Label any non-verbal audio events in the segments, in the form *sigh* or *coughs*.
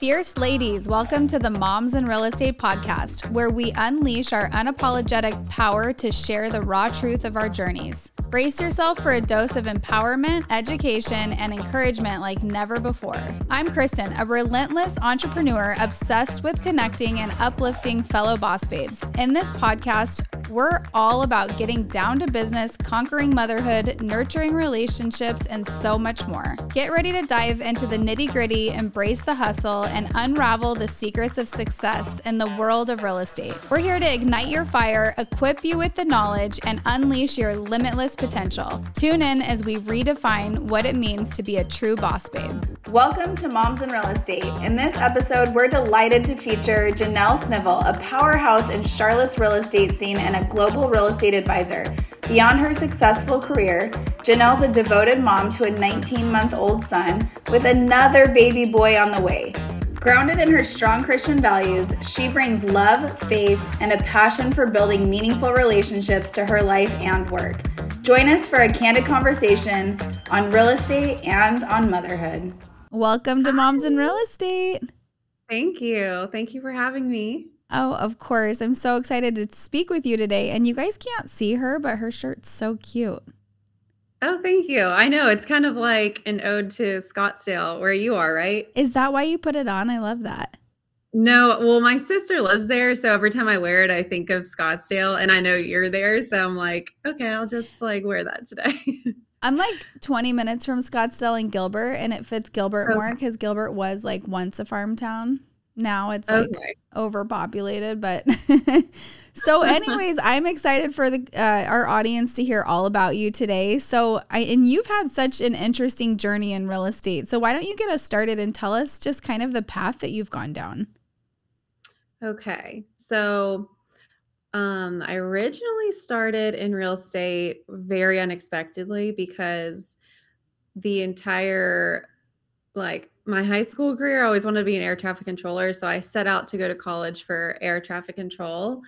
Fierce ladies, welcome to the Moms in Real Estate podcast, where we unleash our unapologetic power to share the raw truth of our journeys. Brace yourself for a dose of empowerment, education, and encouragement like never before. I'm Kristen, a relentless entrepreneur obsessed with connecting and uplifting fellow boss babes. In this podcast, we're all about getting down to business, conquering motherhood, nurturing relationships, and so much more. Get ready to dive into the nitty gritty, embrace the hustle, and unravel the secrets of success in the world of real estate. We're here to ignite your fire, equip you with the knowledge, and unleash your limitless potential. Tune in as we redefine what it means to be a true boss babe. Welcome to Moms in Real Estate. In this episode, we're delighted to feature Janell Snivel, a powerhouse in Charlotte's real estate scene and a global real estate advisor. Beyond her successful career, Janell's a devoted mom to a 19 month old son with another baby boy on the way. Grounded in her strong Christian values, she brings love, faith, and a passion for building meaningful relationships to her life and work. Join us for a candid conversation on real estate and on motherhood. Welcome to Moms in Real Estate. Thank you. Thank you for having me. Oh, of course. I'm so excited to speak with you today. And you guys can't see her, but her shirt's so cute. Oh, thank you. I know it's kind of like an ode to Scottsdale, where you are, right? Is that why you put it on? I love that. No, well, my sister lives there, so every time I wear it, I think of Scottsdale, and I know you're there, so I'm like, okay, I'll just like wear that today. *laughs* I'm like 20 minutes from Scottsdale and Gilbert, and it fits Gilbert okay. more because Gilbert was like once a farm town. Now it's like okay. overpopulated, but *laughs* so anyways, *laughs* I'm excited for the uh, our audience to hear all about you today. So I and you've had such an interesting journey in real estate. So why don't you get us started and tell us just kind of the path that you've gone down? Okay. So um I originally started in real estate very unexpectedly because the entire like my high school career, I always wanted to be an air traffic controller. So I set out to go to college for air traffic control.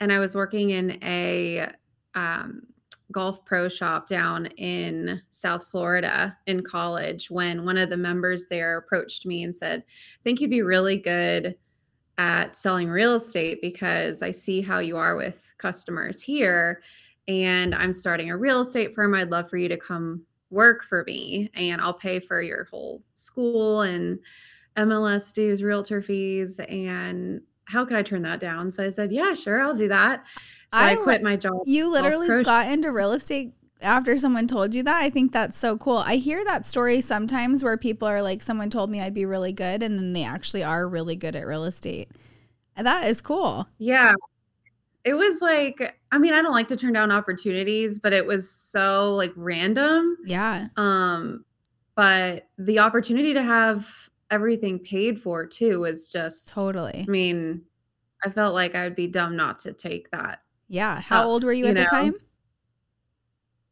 And I was working in a um, golf pro shop down in South Florida in college when one of the members there approached me and said, I think you'd be really good at selling real estate because I see how you are with customers here. And I'm starting a real estate firm. I'd love for you to come work for me and I'll pay for your whole school and MLS dues, realtor fees. And how could I turn that down? So I said, yeah, sure, I'll do that. So I, I quit my job. You literally got into real estate after someone told you that. I think that's so cool. I hear that story sometimes where people are like, someone told me I'd be really good, and then they actually are really good at real estate. That is cool. Yeah. It was like, I mean, I don't like to turn down opportunities, but it was so like random. Yeah. Um, but the opportunity to have everything paid for too was just totally. I mean, I felt like I would be dumb not to take that. Yeah. How up, old were you, you at know? the time?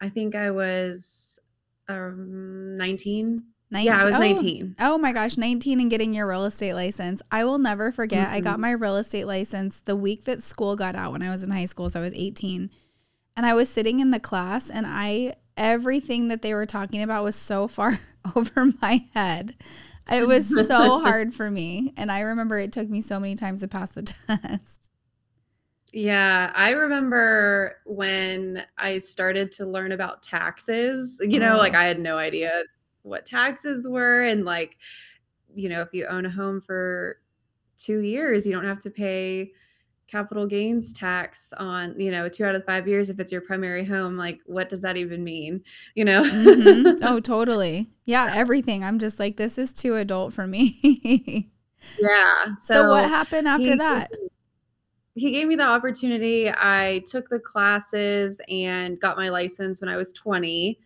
I think I was um 19. 19. Yeah, I was oh, 19. Oh my gosh, 19 and getting your real estate license. I will never forget. Mm-hmm. I got my real estate license the week that school got out when I was in high school. So I was 18. And I was sitting in the class and I, everything that they were talking about was so far *laughs* over my head. It was so *laughs* hard for me. And I remember it took me so many times to pass the *laughs* test. Yeah, I remember when I started to learn about taxes, you know, oh. like I had no idea what taxes were and like you know if you own a home for 2 years you don't have to pay capital gains tax on you know 2 out of 5 years if it's your primary home like what does that even mean you know? Mm-hmm. *laughs* oh totally. Yeah everything. I'm just like this is too adult for me. *laughs* Yeah so, so, what happened after he, that? he gave me the opportunity. I took the classes and got my license when i was 20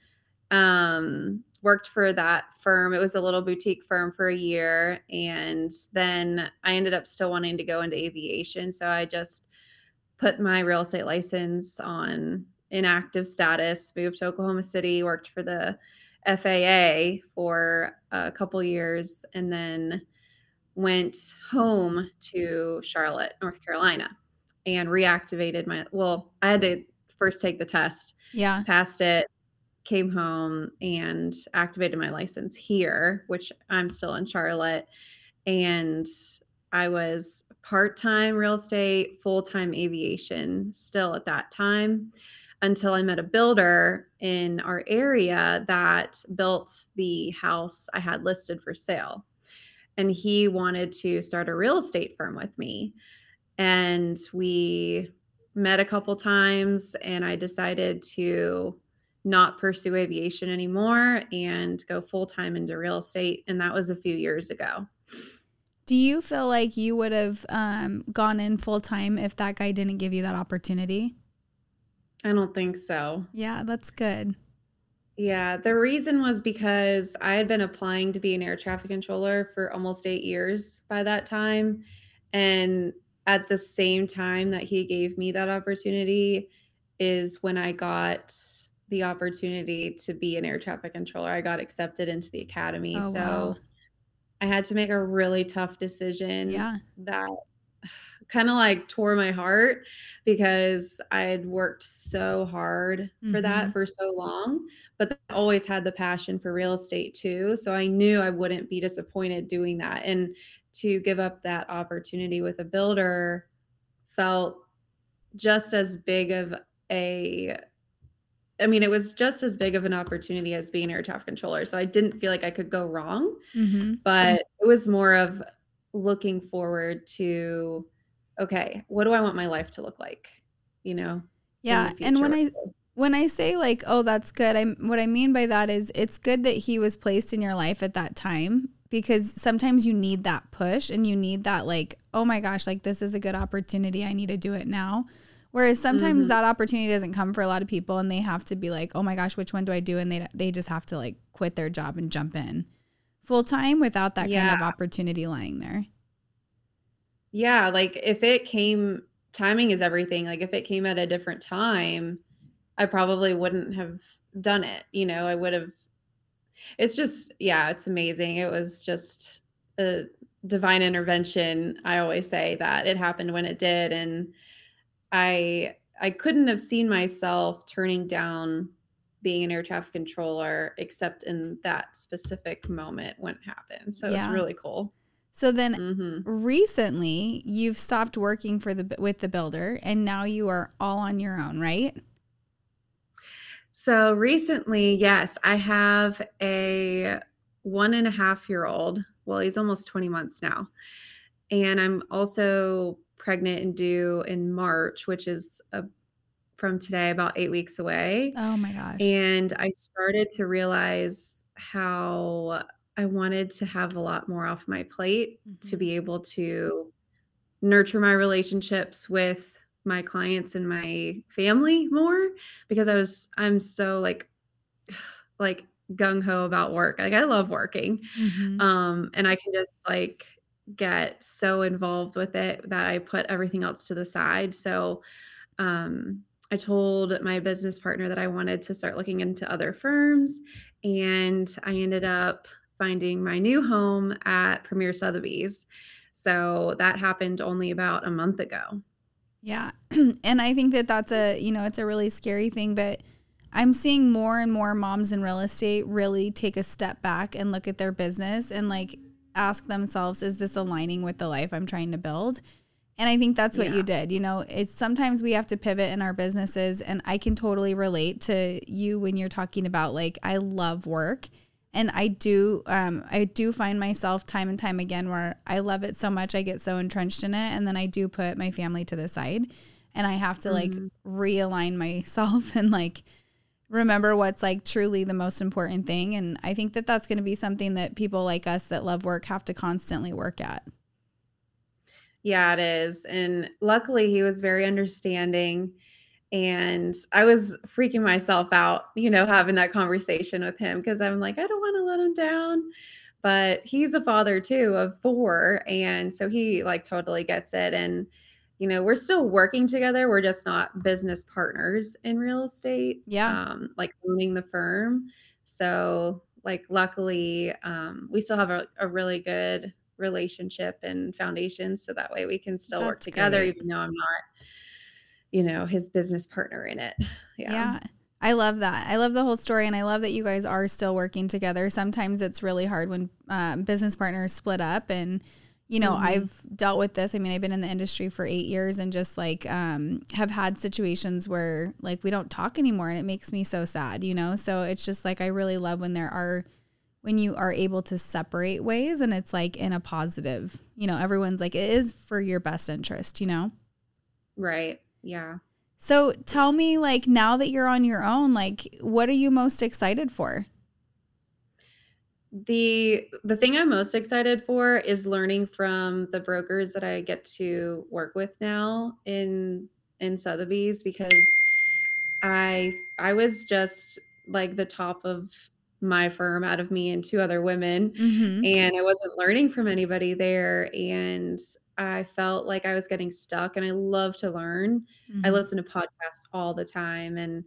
um worked for that firm. It was a little boutique firm for a year. And then I ended up still wanting to go into aviation. So I just put my real estate license on inactive status, moved to Oklahoma City, worked for the FAA for a couple years, and then went home to Charlotte, North Carolina, and reactivated my. Well, I had to first take the test. Yeah. Passed it, came home and activated my license here, which I'm still in Charlotte. and I was part time real estate, full time aviation still at that time until I met a builder in our area that built the house I had listed for sale. And he wanted to start a real estate firm with me. And we met a couple times, and I decided to not pursue aviation anymore and go full time into real estate. And that was a few years ago. Do you feel like you would have um, gone in full time if that guy didn't give you that opportunity? I don't think so. Yeah, that's good. Yeah, the reason was because I had been applying to be an air traffic controller for almost eight years by that time. And at the same time that he gave me that opportunity is when I got the opportunity to be an air traffic controller. I got accepted into the academy. Oh, so wow. I had to make a really tough decision Yeah. that *sighs* kind of like tore my heart because I had worked so hard for that Mhm. for so long, but I always had the passion for real estate too. So I knew I wouldn't be disappointed doing that. And to give up that opportunity with a builder felt just as big of a I mean, it was just as big of an opportunity as being air traffic controller. So I didn't feel like I could go wrong, Mm-hmm. but it was more of looking forward to, okay, what do I want my life to look like? You know, Yeah. And when. I when I say like, oh, that's good, I what I mean by that is it's good that he was placed in your life at that time because sometimes you need that push and you need that like, oh my gosh, like this is a good opportunity. I need to do it now. Whereas sometimes Mhm. that opportunity doesn't come for a lot of people and they have to be like, oh my gosh, which one do I do? And they they just have to like quit their job and jump in full time without that kind of opportunity lying there. Yeah, like if it came timing is everything. Like if it came at a different time, I probably wouldn't have done it. You know, I would have it's just yeah, it's amazing. It was just a divine intervention. I always say that it happened when it did and I I couldn't have seen myself turning down being an air traffic controller except in that specific moment when it happened. So it's Yeah. really cool. So then Mhm. recently you've stopped working for the with the builder and now you are all on your own, right? So recently, yes, I have a one and a half year old. Well, he's almost 20 months now. And I'm also pregnant and due in March, which is uh from today about eight weeks away. Oh my gosh. And I started to realize how I wanted to have a lot more off my plate to Mhm. be able to nurture my relationships with my clients and my family more because I was I'm so like *sighs* like gung ho about work. Like I love working. Mhm. Um and I can just like get so involved with it that I put everything else to the side. So um I told my business partner that I wanted to start looking into other firms and I ended up finding my new home at Premier Sotheby's. So that happened only about a month ago. Yeah. *clears throat* and I think that that's a, you know, it's a really scary thing, but I'm seeing more and more moms in real estate really take a step back and look at their business and like ask themselves, is this aligning with the life I'm trying to build? And I think that's what Yeah. you did. You know, it's sometimes we have to pivot in our businesses. And I can totally relate to you when you're talking about like, I love work. And I do, um, I do find myself time and time again where I love it so much, I get so entrenched in it, and then I do put my family to the side, and I have to like Mhm. realign myself *laughs* and like remember what's like truly the most important thing. And I think that that's going to be something that people like us that love work have to constantly work at. Yeah, it is. And luckily, he was very understanding. And I was freaking myself out, you know, having that conversation with him because I'm like, I don't want to let him down. But he's a father too of four. And so he like totally gets it. And, you know, we're still working together. We're just not business partners in real estate, Yeah. um, like owning the firm. So, like, luckily, um, we still have a, a really good relationship and foundation. So that way we can still work together, great. even though I'm not, you know, his business partner in it. *laughs* Yeah. Yeah. I love that. I love the whole story, and I love that you guys are still working together. Sometimes it's really hard when um, business partners split up, and you know, mm-hmm. I've dealt with this. I mean, I've been in the industry for eight years, and just like um, have had situations where like we don't talk anymore, and it makes me so sad. You know, so it's just like I really love when there are when you are able to separate ways, and it's like in a positive. You know, everyone's like it is for your best interest. You know, right? Yeah. So tell me, like, now that you're on your own, like, what are you most excited for? The the thing I'm most excited for is learning from the brokers that I get to work with now in in Sotheby's because I I was just like the top of my firm out of me and two other women mm-hmm. and I wasn't learning from anybody there and I felt like I was getting stuck and I love to learn. Mm-hmm. I listen to podcasts all the time and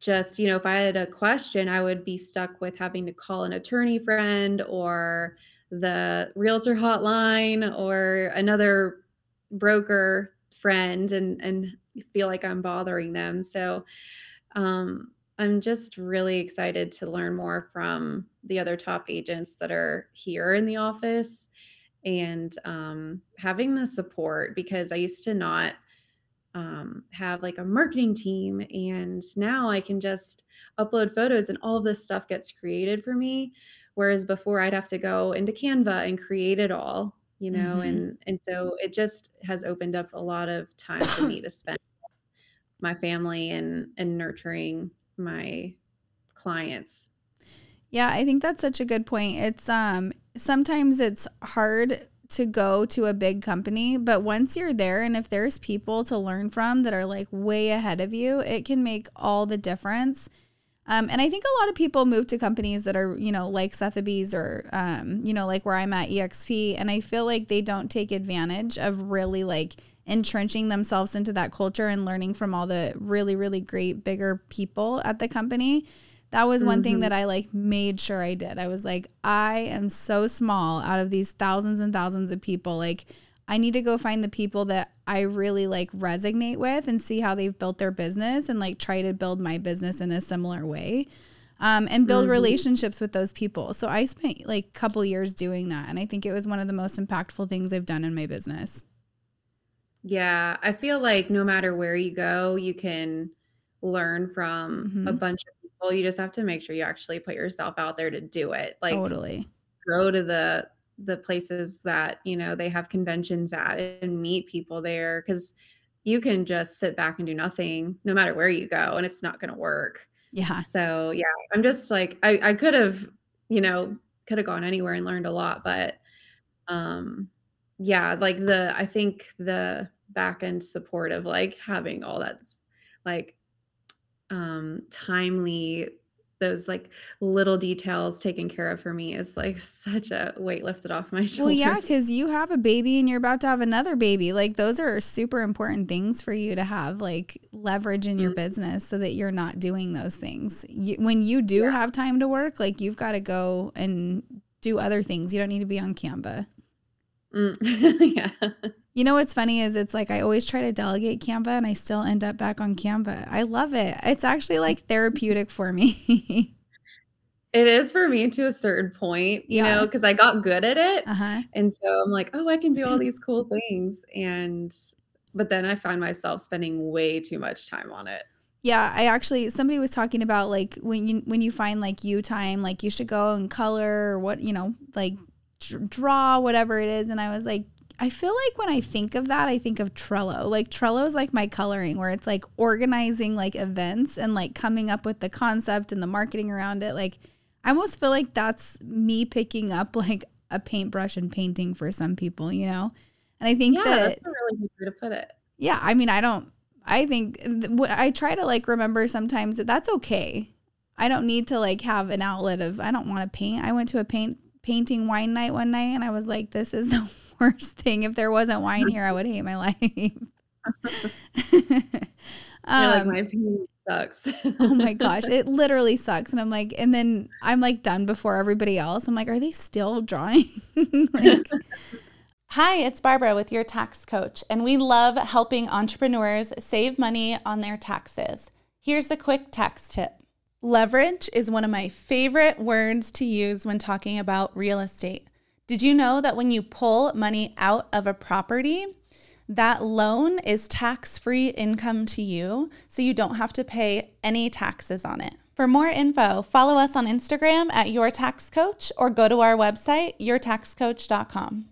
just, you know, if I had a question, I would be stuck with having to call an attorney friend or the realtor hotline or another broker friend and and feel like I'm bothering them. So um I'm just really excited to learn more from the other top agents that are here in the office and um, having the support because I used to not um, have like a marketing team, and now I can just upload photos and all of this stuff gets created for me. Whereas before, I'd have to go into Canva and create it all, you know, mm-hmm. and and so it just has opened up a lot of time for me to spend *coughs* my family and and nurturing my clients yeah, I think that's such a good point. It's um sometimes it's hard to go to a big company, but once you're there and if there's people to learn from that are like way ahead of you, it can make all the difference. Um, and I think a lot of people move to companies that are, you know, like Sotheby's or, um, you know, like where I'm at EXP. And I feel like they don't take advantage of really like entrenching themselves into that culture and learning from all the really, really great bigger people at the company. That was one mm-hmm. thing that I like made sure I did. I was like, I am so small out of these thousands and thousands of people. Like, I need to go find the people that I really like resonate with and see how they've built their business and like try to build my business in a similar way. Um, and build mm-hmm. relationships with those people. So I spent like a couple years doing that. And I think it was one of the most impactful things I've done in my business. Yeah. I feel like no matter where you go, you can learn from mm-hmm. a bunch of you just have to make sure you actually put yourself out there to do it. Like totally go to the the places that, you know, they have conventions at and meet people there cuz you can just sit back and do nothing no matter where you go and it's not going to work. Yeah. So, yeah, I'm just like I I could have, you know, could have gone anywhere and learned a lot, but um yeah, like the I think the back end support of like having all that's like um timely those like little details taken care of for me is like such a weight lifted off my shoulders. *laughs* Well, yeah, because you have a baby and you're about to have another baby. Like those are super important things for you to have like leverage in your mm-hmm. business so that you're not doing those things. You, when you do yeah. have time to work, like you've got to go and do other things. You don't need to be on Canva. Mm. *laughs* yeah. You know what's funny is it's like I always try to delegate Canva and I still end up back on Canva. I love it. It's actually like therapeutic for me. *laughs* it is for me to a certain point, you yeah. know, because I got good at it. Uh-huh. And so I'm like, oh, I can do all *laughs* these cool things. And, but then I find myself spending way too much time on it. Yeah, I actually somebody was talking about like when you when you find like you time, like you should go and color or what you know, like draw whatever it is, and I was like, I feel like when I think of that, I think of Trello. Like Trello is like my coloring where it's like organizing like events and like coming up with the concept and the marketing around it. Like I almost feel like that's me picking up *laughs* like a paintbrush and painting for some people, you know? And I think yeah, that that's a really good way to put it. Yeah, I mean, I don't I think what I try to like remember sometimes that that's okay. I don't need to like have an outlet of I don't want to paint. I went to a paint painting wine night one night and I was like this is the *laughs* worst thing. If there wasn't wine here, I would hate my *laughs* life. *laughs* um, like, my opinion sucks. oh my gosh, it literally sucks. And I'm like, and then I'm like done before everybody else. I'm like, are they still drawing? like, Hi, it's Barbara with your tax coach, and we love helping entrepreneurs save money on their taxes. Here's a quick tax tip leverage is one of my favorite words to use when talking about real estate. Did you know that when you pull money out of a property, that loan is tax free income to you, so you don't have to pay any taxes on it. For more info, follow us on Instagram at Your Tax Coach or go to our website, yourtaxcoach.com.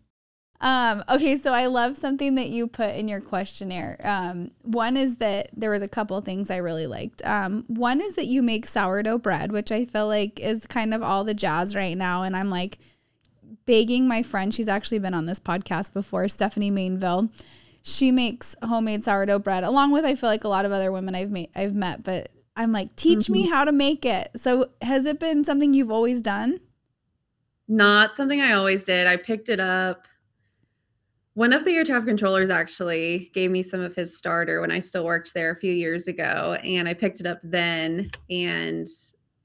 Um, okay, so I love something that you put in your questionnaire. Um, one is that there was a couple things I really liked. Um, one is that you make sourdough bread, which I feel like is kind of all the jazz right now. And I'm like begging my friend, she's actually been on this podcast before, Stephanie Mainville. She makes homemade sourdough bread, along with I feel like a lot of other women I've made I've met, but I'm like, teach mm-hmm. me how to make it. So has it been something you've always done? Not something I always did. I picked it up one of the air traffic controllers actually gave me some of his starter when I still worked there a few years ago, and I picked it up then. And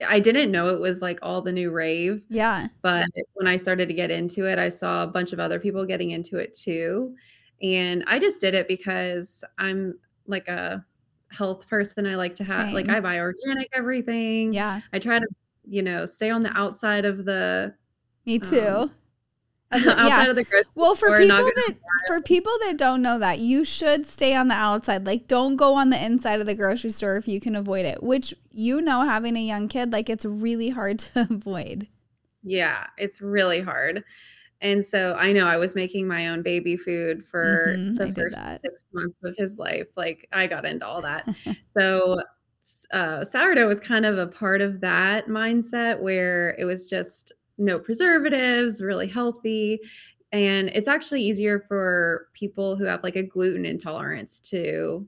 I didn't know it was like all the new rave. Yeah. But when I started to get into it, I saw a bunch of other people getting into it too. And I just did it because I'm like a health person. I like to have, Same. like, I buy organic everything. Yeah. I try to, you know, stay on the outside of the. Me too. Um, *laughs* outside yeah. of the grocery well for people that for people that don't know that you should stay on the outside. Like don't go on the inside of the grocery store if you can avoid it which you know having a young kid like it's really hard *laughs* to avoid. Yeah it's really hard. And so i know i was making my own baby food for mm-hmm, the I first six months of his life. Like i got into all that. *laughs* So uh, sourdough was kind of a part of that mindset where it was just no preservatives, really healthy. And it's actually easier for people who have like a gluten intolerance to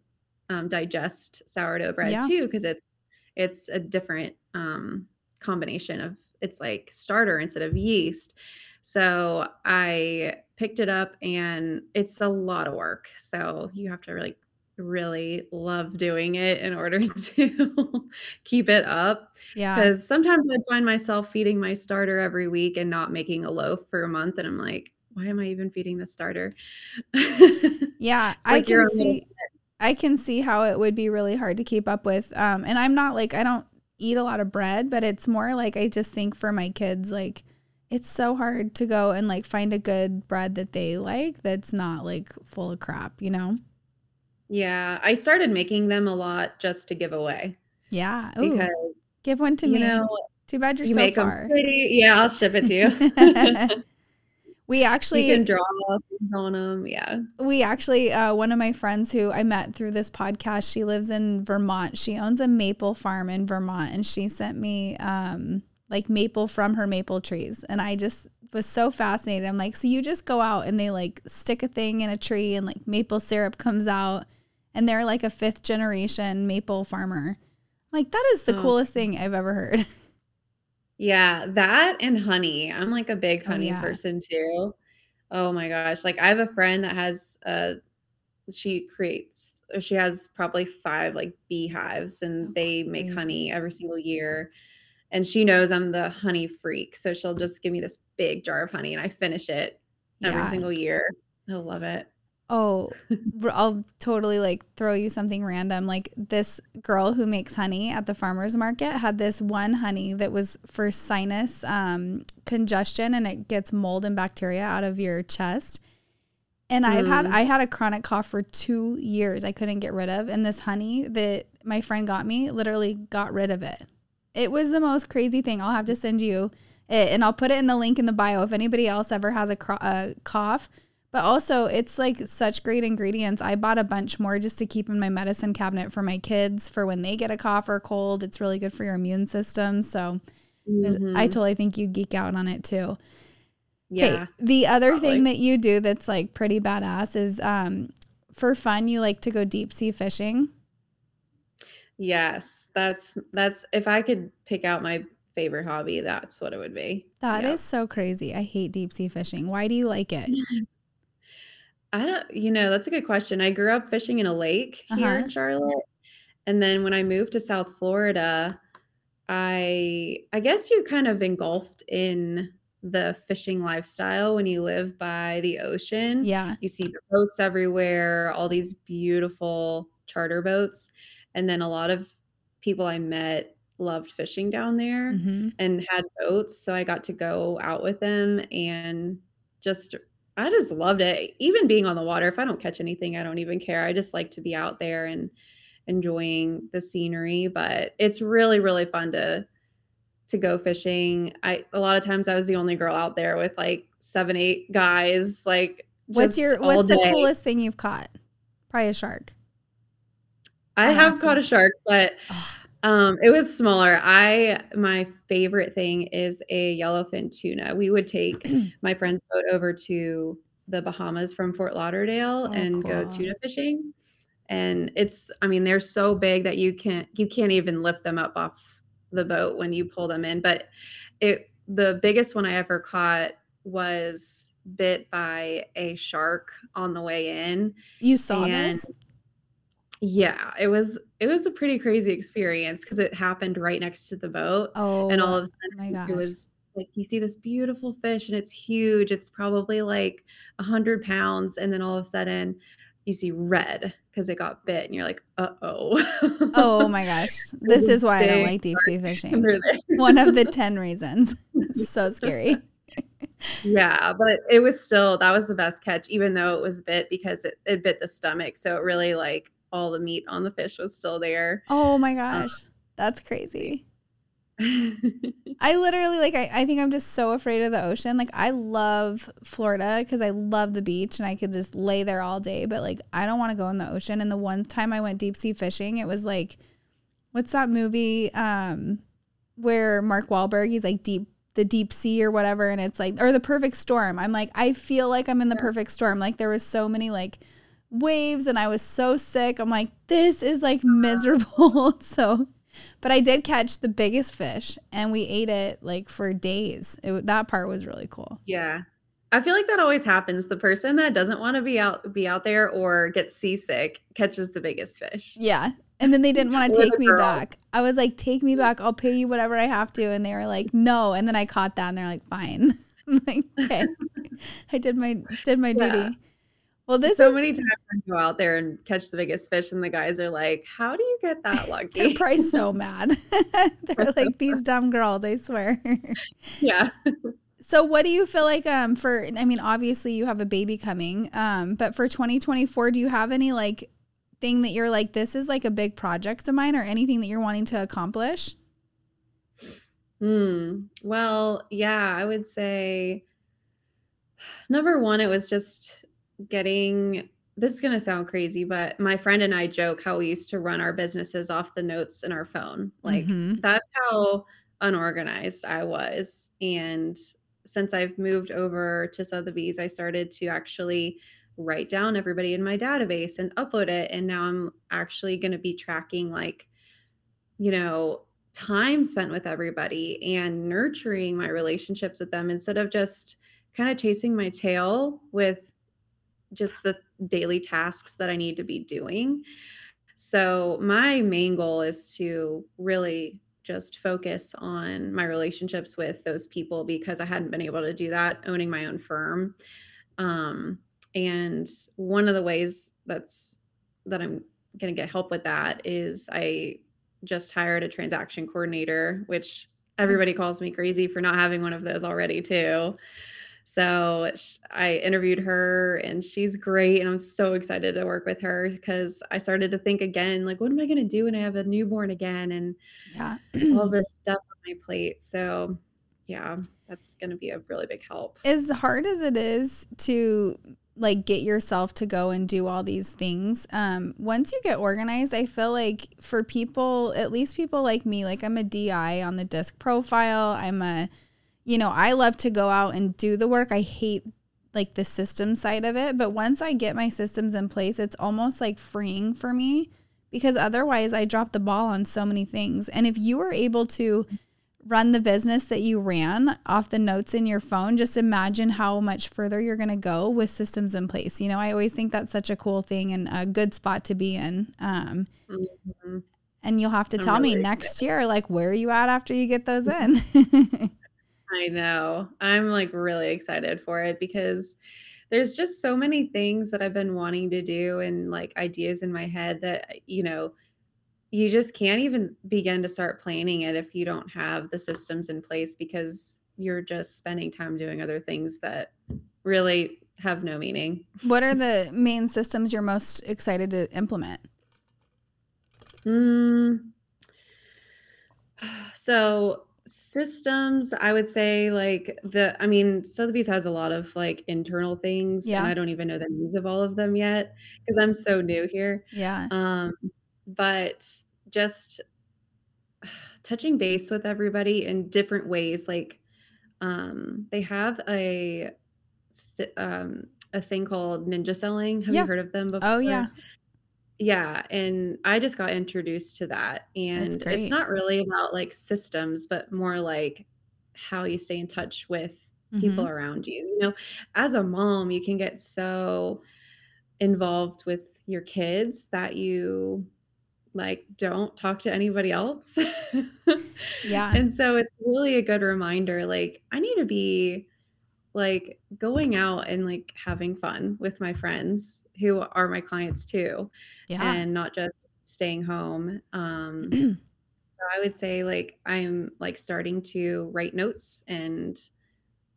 um, digest sourdough bread yeah. too, because it's it's a different um, combination of it's like starter instead of yeast. So I picked it up and it's a lot of work. So you have to really really love doing it in order *laughs* to keep it up. Yeah. Because sometimes I find myself feeding my starter every week and not making a loaf for a month. And I'm like, why am I even feeding the starter? *laughs* yeah. Like I can see I can see how it would be really hard to keep up with. Um, and I'm not like I don't eat a lot of bread, but it's more like I just think for my kids, like it's so hard to go and like find a good bread that they like that's not like full of crap, you know? Yeah, I started making them a lot just to give away Yeah. Ooh, because give one to you me. know Too bad you're you so make them far. pretty. Yeah, I'll ship it to you. *laughs* we *laughs* You actually can draw on them. Yeah. we actually uh, one of my friends who I met through this podcast, she lives in Vermont. She owns a maple farm in Vermont and she sent me um like maple from her maple trees and I just was so fascinated. I'm like, so you just go out and they like stick a thing in a tree and like maple syrup comes out and they're like a fifth generation maple farmer. Like that is the oh. coolest thing I've ever heard. *laughs* Yeah, that and honey. I'm like a big oh, honey oh, yeah. person too. Oh my gosh. Like I have a friend that has uh she creates or she has probably five like beehives and oh, they make honey every single year. And she knows I'm the honey freak. So she'll just give me this big jar of honey and I finish it every yeah. single year. I love it. Oh, I'll totally like throw you something random. Like this girl who makes honey at the farmer's market had this one honey that was for sinus um, congestion and it gets mold and bacteria out of your chest. And mm. I've had mm. I had a chronic cough for two years I couldn't get rid of. And this honey that my friend got me literally got rid of it. It was the most crazy thing. I'll have to send you it and I'll put it in the link in the bio if anybody else ever has a, a cough but also, it's like such great ingredients. I bought a bunch more just to keep in my medicine cabinet for my kids for when they get a cough or cold. It's really good for your immune system. So mm-hmm. I totally think you'd geek out on it too. Yeah. The other probably. thing that you do that's like pretty badass is um, for fun, you like to go deep sea fishing. Yes, that's that's if I could pick out my favorite hobby, that's what it would be. That is so crazy. I hate deep sea fishing. Why do you like it? *laughs* I don't you know, that's a good question. I grew up fishing in a lake here Uh-huh. in Charlotte, and then when I moved to South Florida, I I guess you kind of engulfed in the fishing lifestyle when you live by the ocean. Yeah. You see the boats everywhere, all these beautiful charter boats, and then a lot of people I met loved fishing down there Mhm. and had boats, so I got to go out with them and just I just loved it. Even being on the water, if I don't catch anything, I don't even care. I just like to be out there and enjoying the scenery, but it's really, really fun to to go fishing. I a lot of times I was the only girl out there with like 7, 8 guys, like, What's your what's the day. coolest thing you've caught? Probably a shark. I I have have caught a shark, but, Ugh. Um, it was smaller. I my favorite thing is a yellowfin tuna. We would take *clears throat* my friend's boat over to the Bahamas from Fort Lauderdale Oh, and go tuna fishing, and it's I mean, they're so big that you can't you can't even lift them up off the boat when you pull them in, but it the biggest one I ever caught was bit by a shark on the way in, You saw and this? Yeah, it was it was a pretty crazy experience because it happened right next to the boat, oh and Oh all of a my sudden, it was like, you see this beautiful fish, and it's huge, it's probably, like, 100 pounds, and then all of a sudden, you see red because it got bit, and you're like, "Uh-oh." Oh my *laughs* gosh. This is why I don't like deep sea *laughs* fishing. One of the 10 *laughs* reasons. It's so scary. Yeah, but it was still that was the best catch, even though it was bit because it it bit the stomach, so it really, like all the meat on the fish was still there. Oh my Um gosh. That's crazy. *laughs* I literally like I, I think I'm just so afraid of the ocean. Like I love Florida because I love the beach and I could just lay there all day, but like I don't want to go in the ocean. And the one time I went deep sea fishing, it was like what's that movie um where Mark Wahlberg he's like deep the deep sea or whatever and it's like or the perfect storm. I'm like I feel like I'm in the perfect storm. Like there was so many like waves and I was so sick. I'm like this is like miserable. *laughs* so but I did catch the biggest fish and we ate it like for days. It, that part was really cool. Yeah. I feel like that always happens. The person that doesn't wanna be out be out there or gets seasick catches the biggest fish. Yeah. And then they didn't want *laughs* to take me girl. back. I was like, take me back. I'll pay you whatever I have to. And they were like, no. And then I caught that and they're like, fine. *laughs* I'm like, okay. I did my did my Yeah. duty. Well, this so is many times I go out there and catch the biggest fish, and the guys are like, "How do you get that lucky?" *laughs* they're lucky?" probably so mad. *laughs* they're *laughs* like, these dumb girls, I swear. yeah. So what do you feel like um for I mean obviously you have a baby coming um but for 2024 do you have any like thing that you're like this is like a big project of mine or anything that you're wanting to accomplish? Hmm. Well, yeah, I would say *sighs* number one, it was just getting. This is gonna sound crazy, but my friend and I joke how we used to run our businesses off the notes in our phone. Like Mhm. that's how unorganized I was. And since I've moved over to Sotheby's, I started to actually write down everybody in my database and upload it. And now I'm actually going to be tracking like, you know, time spent with everybody and nurturing my relationships with them instead of just kind of chasing my tail with just the daily tasks that I need to be doing. So, my main goal is to really just focus on my relationships with those people because I hadn't been able to do that owning my own firm. Um, and one of the ways that's that I'm going to get help with that is I just hired a transaction coordinator, which everybody calls me crazy for not having one of those already, too. So I interviewed her and she's great. And I'm so excited to work with her because I started to think again, like, what am I going to do when I have a newborn again and Yeah. all *clears throat* this stuff on my plate? So, yeah, that's going to be a really big help. as hard as it is to like get yourself to go and do all these things um once you get organized i feel like for people at least people like me like i'm a di on the disc profile i'm a you know i love to go out and do the work i hate like the system side of it but once i get my systems in place it's almost like freeing for me because otherwise i drop the ball on so many things and if you were able to run the business that you ran off the notes in your phone, just imagine how much further you're going to go with systems in place. You know, I always think that's such a cool thing and a good spot to be in. Um, Mhm. and you'll have to I'm tell me really next year, like, where are you at after you get those in? *laughs* I know. I'm like really excited for it because there's just so many things that I've been wanting to do and like ideas in my head that, you know, you just can't even begin to start planning it if you don't have the systems in place because you're just spending time doing other things that really have no meaning. What are the main systems you're most excited to implement? Mm. *sighs* So systems, I would say like the I mean, Sotheby's has a lot of like internal things and I don't even know the names of all of them yet because I'm so new here. Yeah. Um, but just *sighs* touching base with everybody in different ways like um they have a um a thing called ninja selling have you heard of them before? Oh yeah. Yeah and i just got introduced to that and it's not really about like systems but more like how you stay in touch with people Mhm. around you you know as a mom you can get so involved with your kids that you like don't talk to anybody else. *laughs* Yeah. and so it's really a good reminder like I need to be like going out and like having fun with my friends who are my clients too Yeah. and not just staying home. Um *clears throat* so I would say like I'm like starting to write notes and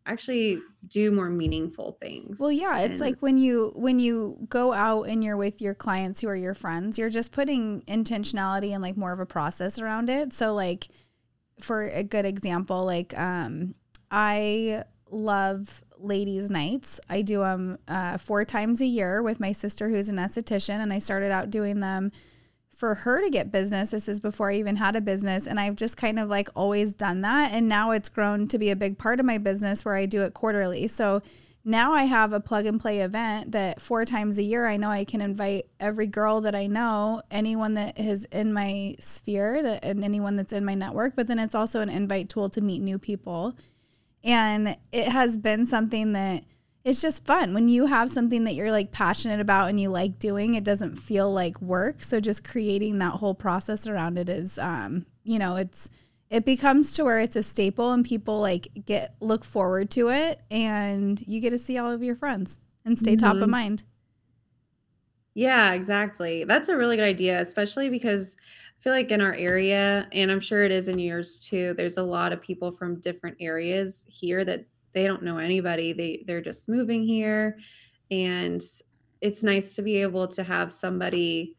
actually do more meaningful things. Well, yeah, it's and like when you when you go out and you're with your clients who are your friends, you're just putting intentionality and like more of a process around it. So like for a good example, like um I love ladies nights. I do them uh, four times a year with my sister who's an esthetician and I started out doing them for her to get business. This is before I even had a business. And I've just kind of like always done that. And now it's grown to be a big part of my business where I do it quarterly. So now I have a plug and play event that four times a year I know I can invite every girl that I know, anyone that is in my sphere that and anyone that's in my network, but then it's also an invite tool to meet new people. And it has been something that it's just fun when you have something that you're like passionate about and you like doing it doesn't feel like work so just creating that whole process around it is um you know it's it becomes to where it's a staple and people like get look forward to it and you get to see all of your friends and stay top of Mhm. mind Yeah, exactly. That's a really good idea, especially because feel like in our area, and I'm sure it is in yours too, there's a lot of people from different areas here that they don't know anybody. They they're just moving here, and it's nice to be able to have somebody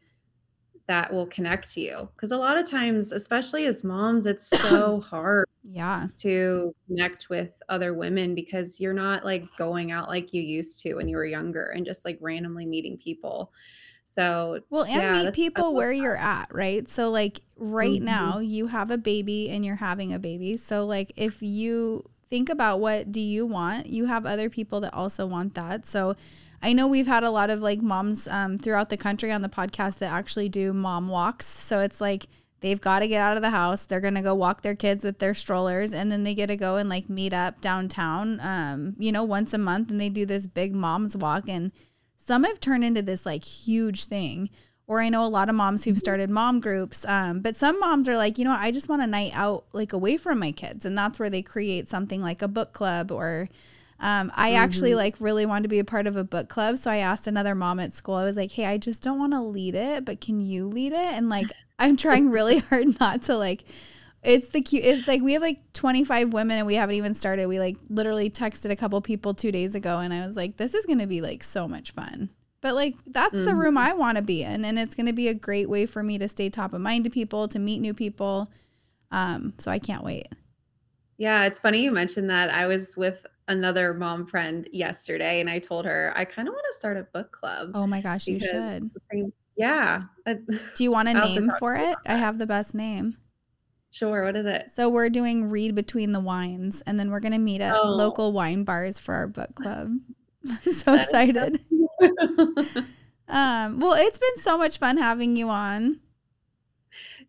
that will connect you. Because a lot of times, especially as moms, it's so *coughs* hard yeah to connect with other women because you're not like going out like you used to when you were younger and just like randomly meeting people. So, Well, and yeah, meet people where you're at, right? So, like, right Mhm. now, you have a baby and you're having a baby. So, like, if you think about what do you want, you have other people that also want that. So, I know we've had a lot of like moms um, throughout the country on the podcast that actually do mom walks. So, it's like they've got to get out of the house. They're going to go walk their kids with their strollers and then they get to go and like meet up downtown, um, you know, once a month and they do this big mom's walk. And some have turned into this like huge thing. Or I know a lot of moms who've started mom groups, um, but some moms are like, you know, I just want a night out, like away from my kids, and that's where they create something like a book club. Or um, I actually Mhm. like really wanted to be a part of a book club, so I asked another mom at school. I was like, hey, I just don't want to lead it, but can you lead it? And like, I'm trying really *laughs* hard not to like. It's the cute. It's like we have like 25 women and we haven't even started. We like literally texted a couple people two days ago, and I was like, this is gonna be like so much fun. But like that's the Mhm. room I want to be in, and it's going to be a great way for me to stay top of mind to people, to meet new people. Um, so I can't wait. Yeah, it's funny you mentioned that. I was with another mom friend yesterday and I told her I kind of want to start a book club Oh my gosh, you should. same yeah, Do you want a *laughs* to name for it? I have the best name. Sure, what is it? So we're doing read between the wines, and then we're going to meet at Oh. local wine bars for our book club. I'm *laughs* so so excited. *laughs* Um, well, it's been so much fun having you on.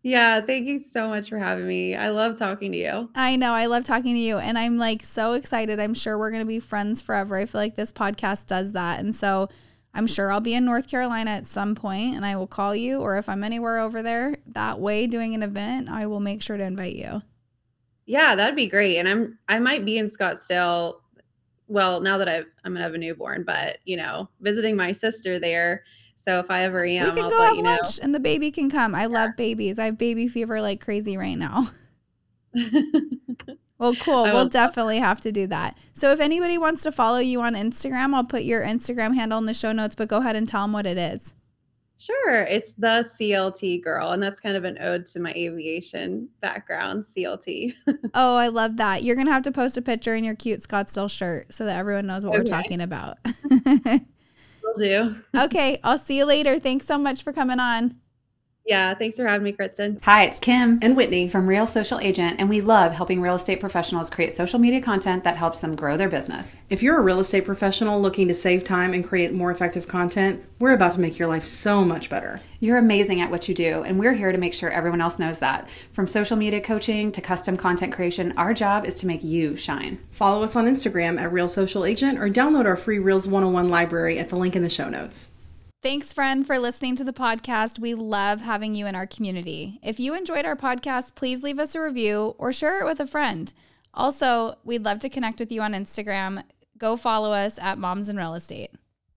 Yeah, thank you so much for having me. I love talking to you. I know. I love talking to you. And I'm like so excited. I'm sure we're going to be friends forever. I feel like this podcast does that. And so I'm sure I'll be in North Carolina at some point and I will call you. Or if I'm anywhere over there that way doing an event, I will make sure to invite you. Yeah, that'd be great. And I'm I might be in Scottsdale. Well, now that I've, I'm gonna have a newborn, but you know, visiting my sister there So if I ever am, we can I'll go let have you know. lunch and the baby can come. I love babies. I have baby fever like crazy right now. *laughs* Well, cool. We'll definitely have to do that. So, if anybody wants to follow you on Instagram, I'll put your Instagram handle in the show notes, but go ahead and tell them what it is. Sure, it's the CLT girl, and that's kind of an ode to my aviation background, CLT. *laughs* Oh, I love that. You're going to have to post a picture in your cute Scottsdale shirt so that everyone knows what we're talking about. *laughs* Will do. *laughs* okay. I'll see you later. Thanks so much for coming on. Yeah, thanks for having me, Kristen. Hi, it's Kim And Whitney. from Real Social Agent, and we love helping real estate professionals create social media content that helps them grow their business. If you're a real estate professional looking to save time and create more effective content, we're about to make your life so much better. You're amazing at what you do, and we're here to make sure everyone else knows that. From social media coaching to custom content creation, our job is to make you shine. Follow us on Instagram at Real Social Agent or download our free Reels 101 library at the link in the show notes. Thanks, friend, for listening to the podcast. We love having you in our community. If you enjoyed our podcast, please leave us a review or share it with a friend. Also, we'd love to connect with you on Instagram. Go follow us at Moms in Real Estate.